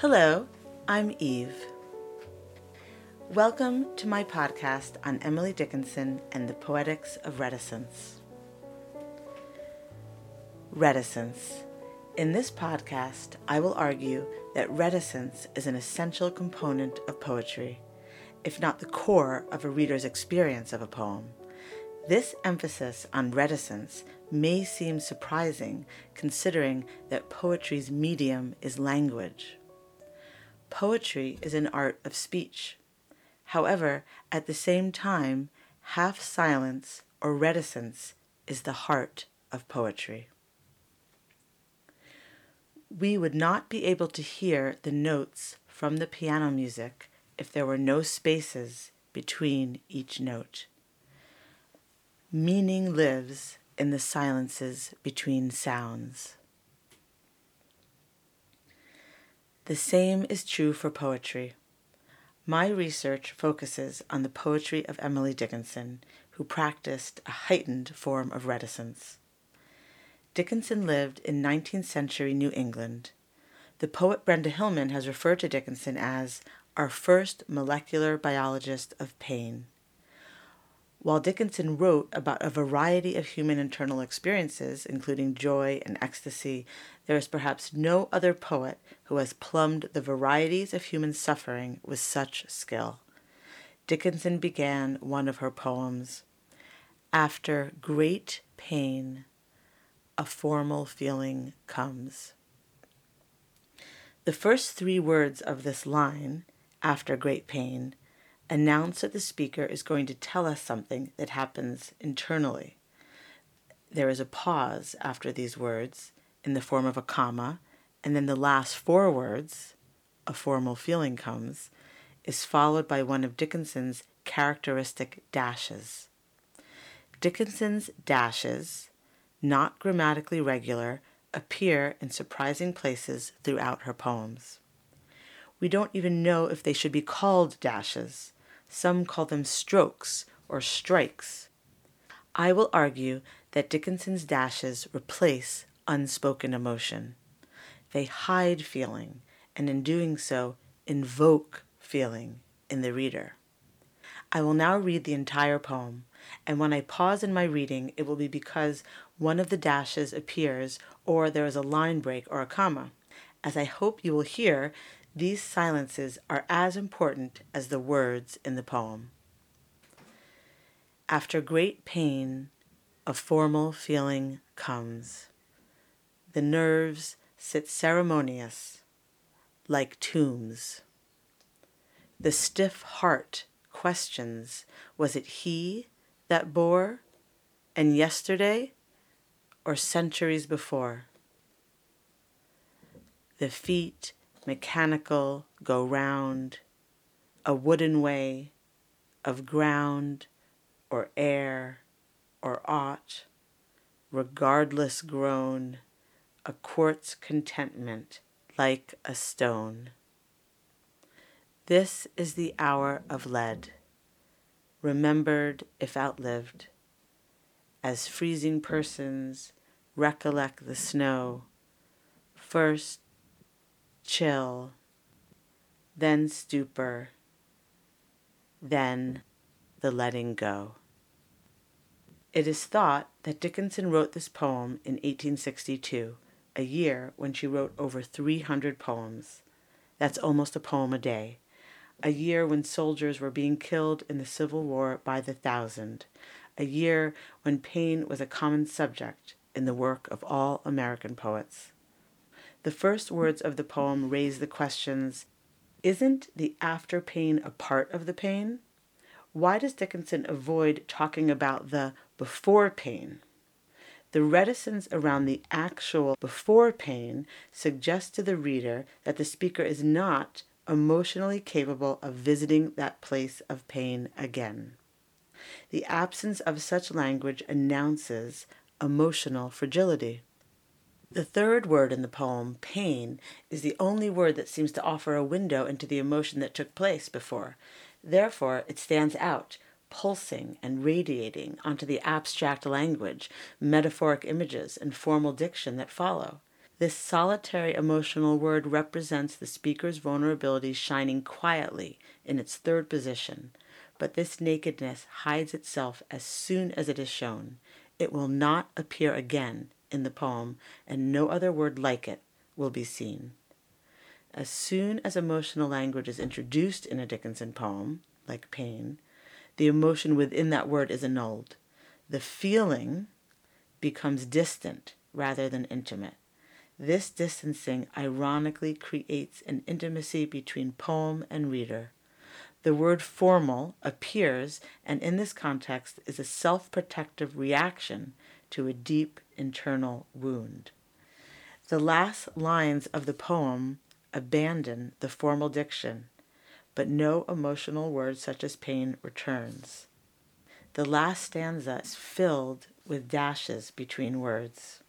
Hello, I'm Eve. Welcome to my podcast on Emily Dickinson and the Poetics of Reticence. Reticence. In this podcast, I will argue that reticence is an essential component of poetry, if not the core of a reader's experience of a poem. This emphasis on reticence may seem surprising considering that poetry's medium is language. Poetry is an art of speech. However, at the same time, half silence or reticence is the heart of poetry. We would not be able to hear the notes from the piano music if there were no spaces between each note. Meaning lives in the silences between sounds. The same is true for poetry. My research focuses on the poetry of Emily Dickinson, who practiced a heightened form of reticence. Dickinson lived in 19th century New England. The poet Brenda Hillman has referred to Dickinson as our first molecular biologist of pain. While Dickinson wrote about a variety of human internal experiences, including joy and ecstasy, there is perhaps no other poet who has plumbed the varieties of human suffering with such skill. Dickinson began one of her poems After great pain, a formal feeling comes. The first three words of this line, after great pain, announce that the speaker is going to tell us something that happens internally. There is a pause after these words in the form of a comma, and then the last four words, a formal feeling comes, is followed by one of Dickinson's characteristic dashes. Dickinson's dashes, not grammatically regular, appear in surprising places throughout her poems. We don't even know if they should be called dashes. Some call them strokes or strikes. I will argue that Dickinson's dashes replace unspoken emotion. They hide feeling, and in doing so, invoke feeling in the reader. I will now read the entire poem, and when I pause in my reading, it will be because one of the dashes appears or there is a line break or a comma. As I hope you will hear, these silences are as important as the words in the poem. After great pain, a formal feeling comes. The nerves sit ceremonious, like tombs. The stiff heart questions was it he that bore, and yesterday, or centuries before? The feet mechanical go round, a wooden way of ground or air or aught, regardless grown, a quartz contentment like a stone. This is the hour of lead, remembered if outlived, as freezing persons recollect the snow, first chill, then stupor, then the letting go. It is thought that Dickinson wrote this poem in 1862, a year when she wrote over 300 poems. That's almost a poem a day. A year when soldiers were being killed in the Civil War by the thousand. A year when pain was a common subject in the work of all American poets. The first words of the poem raise the questions Isn't the after pain a part of the pain? Why does Dickinson avoid talking about the before pain? The reticence around the actual before pain suggests to the reader that the speaker is not emotionally capable of visiting that place of pain again. The absence of such language announces emotional fragility. The third word in the poem, pain, is the only word that seems to offer a window into the emotion that took place before. Therefore, it stands out, pulsing and radiating onto the abstract language, metaphoric images, and formal diction that follow. This solitary emotional word represents the speaker's vulnerability shining quietly in its third position, but this nakedness hides itself as soon as it is shown. It will not appear again in the poem, and no other word like it will be seen. As soon as emotional language is introduced in a Dickinson poem, like pain, the emotion within that word is annulled. The feeling becomes distant rather than intimate. This distancing ironically creates an intimacy between poem and reader. The word formal appears, and in this context is a self protective reaction to a deep internal wound. The last lines of the poem abandon the formal diction, but no emotional word such as pain returns. The last stanza is filled with dashes between words.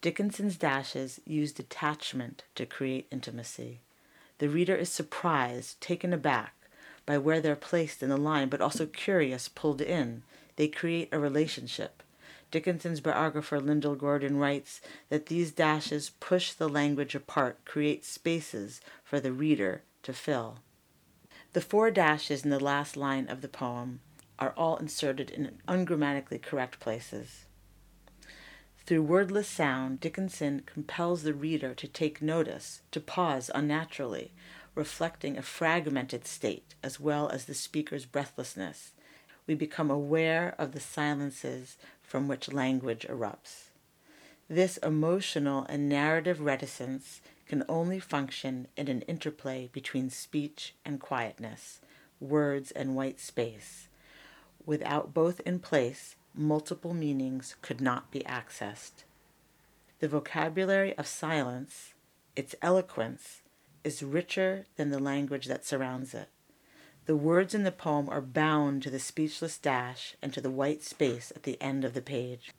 Dickinson's dashes use detachment to create intimacy. The reader is surprised, taken aback by where they're placed in the line, but also curious, pulled in. They create a relationship. Dickinson's biographer Lyndall Gordon writes that these dashes push the language apart, create spaces for the reader to fill. The four dashes in the last line of the poem are all inserted in ungrammatically correct places. Through wordless sound, Dickinson compels the reader to take notice, to pause unnaturally, reflecting a fragmented state as well as the speaker's breathlessness. We become aware of the silences from which language erupts. This emotional and narrative reticence can only function in an interplay between speech and quietness, words and white space. Without both in place, multiple meanings could not be accessed. The vocabulary of silence, its eloquence, is richer than the language that surrounds it. The words in the poem are bound to the speechless dash and to the white space at the end of the page.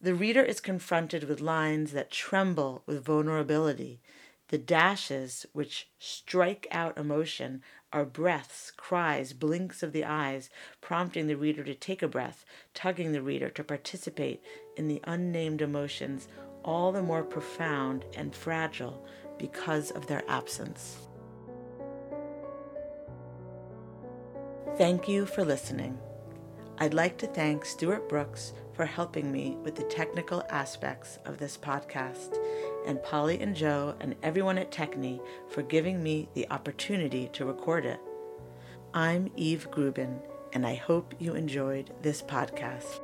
The reader is confronted with lines that tremble with vulnerability. The dashes which strike out emotion are breaths, cries, blinks of the eyes, prompting the reader to take a breath, tugging the reader to participate in the unnamed emotions, all the more profound and fragile because of their absence. Thank you for listening. I'd like to thank Stuart Brooks for helping me with the technical aspects of this podcast, and Polly and Joe and everyone at Techne for giving me the opportunity to record it. I'm Eve Grubin, and I hope you enjoyed this podcast.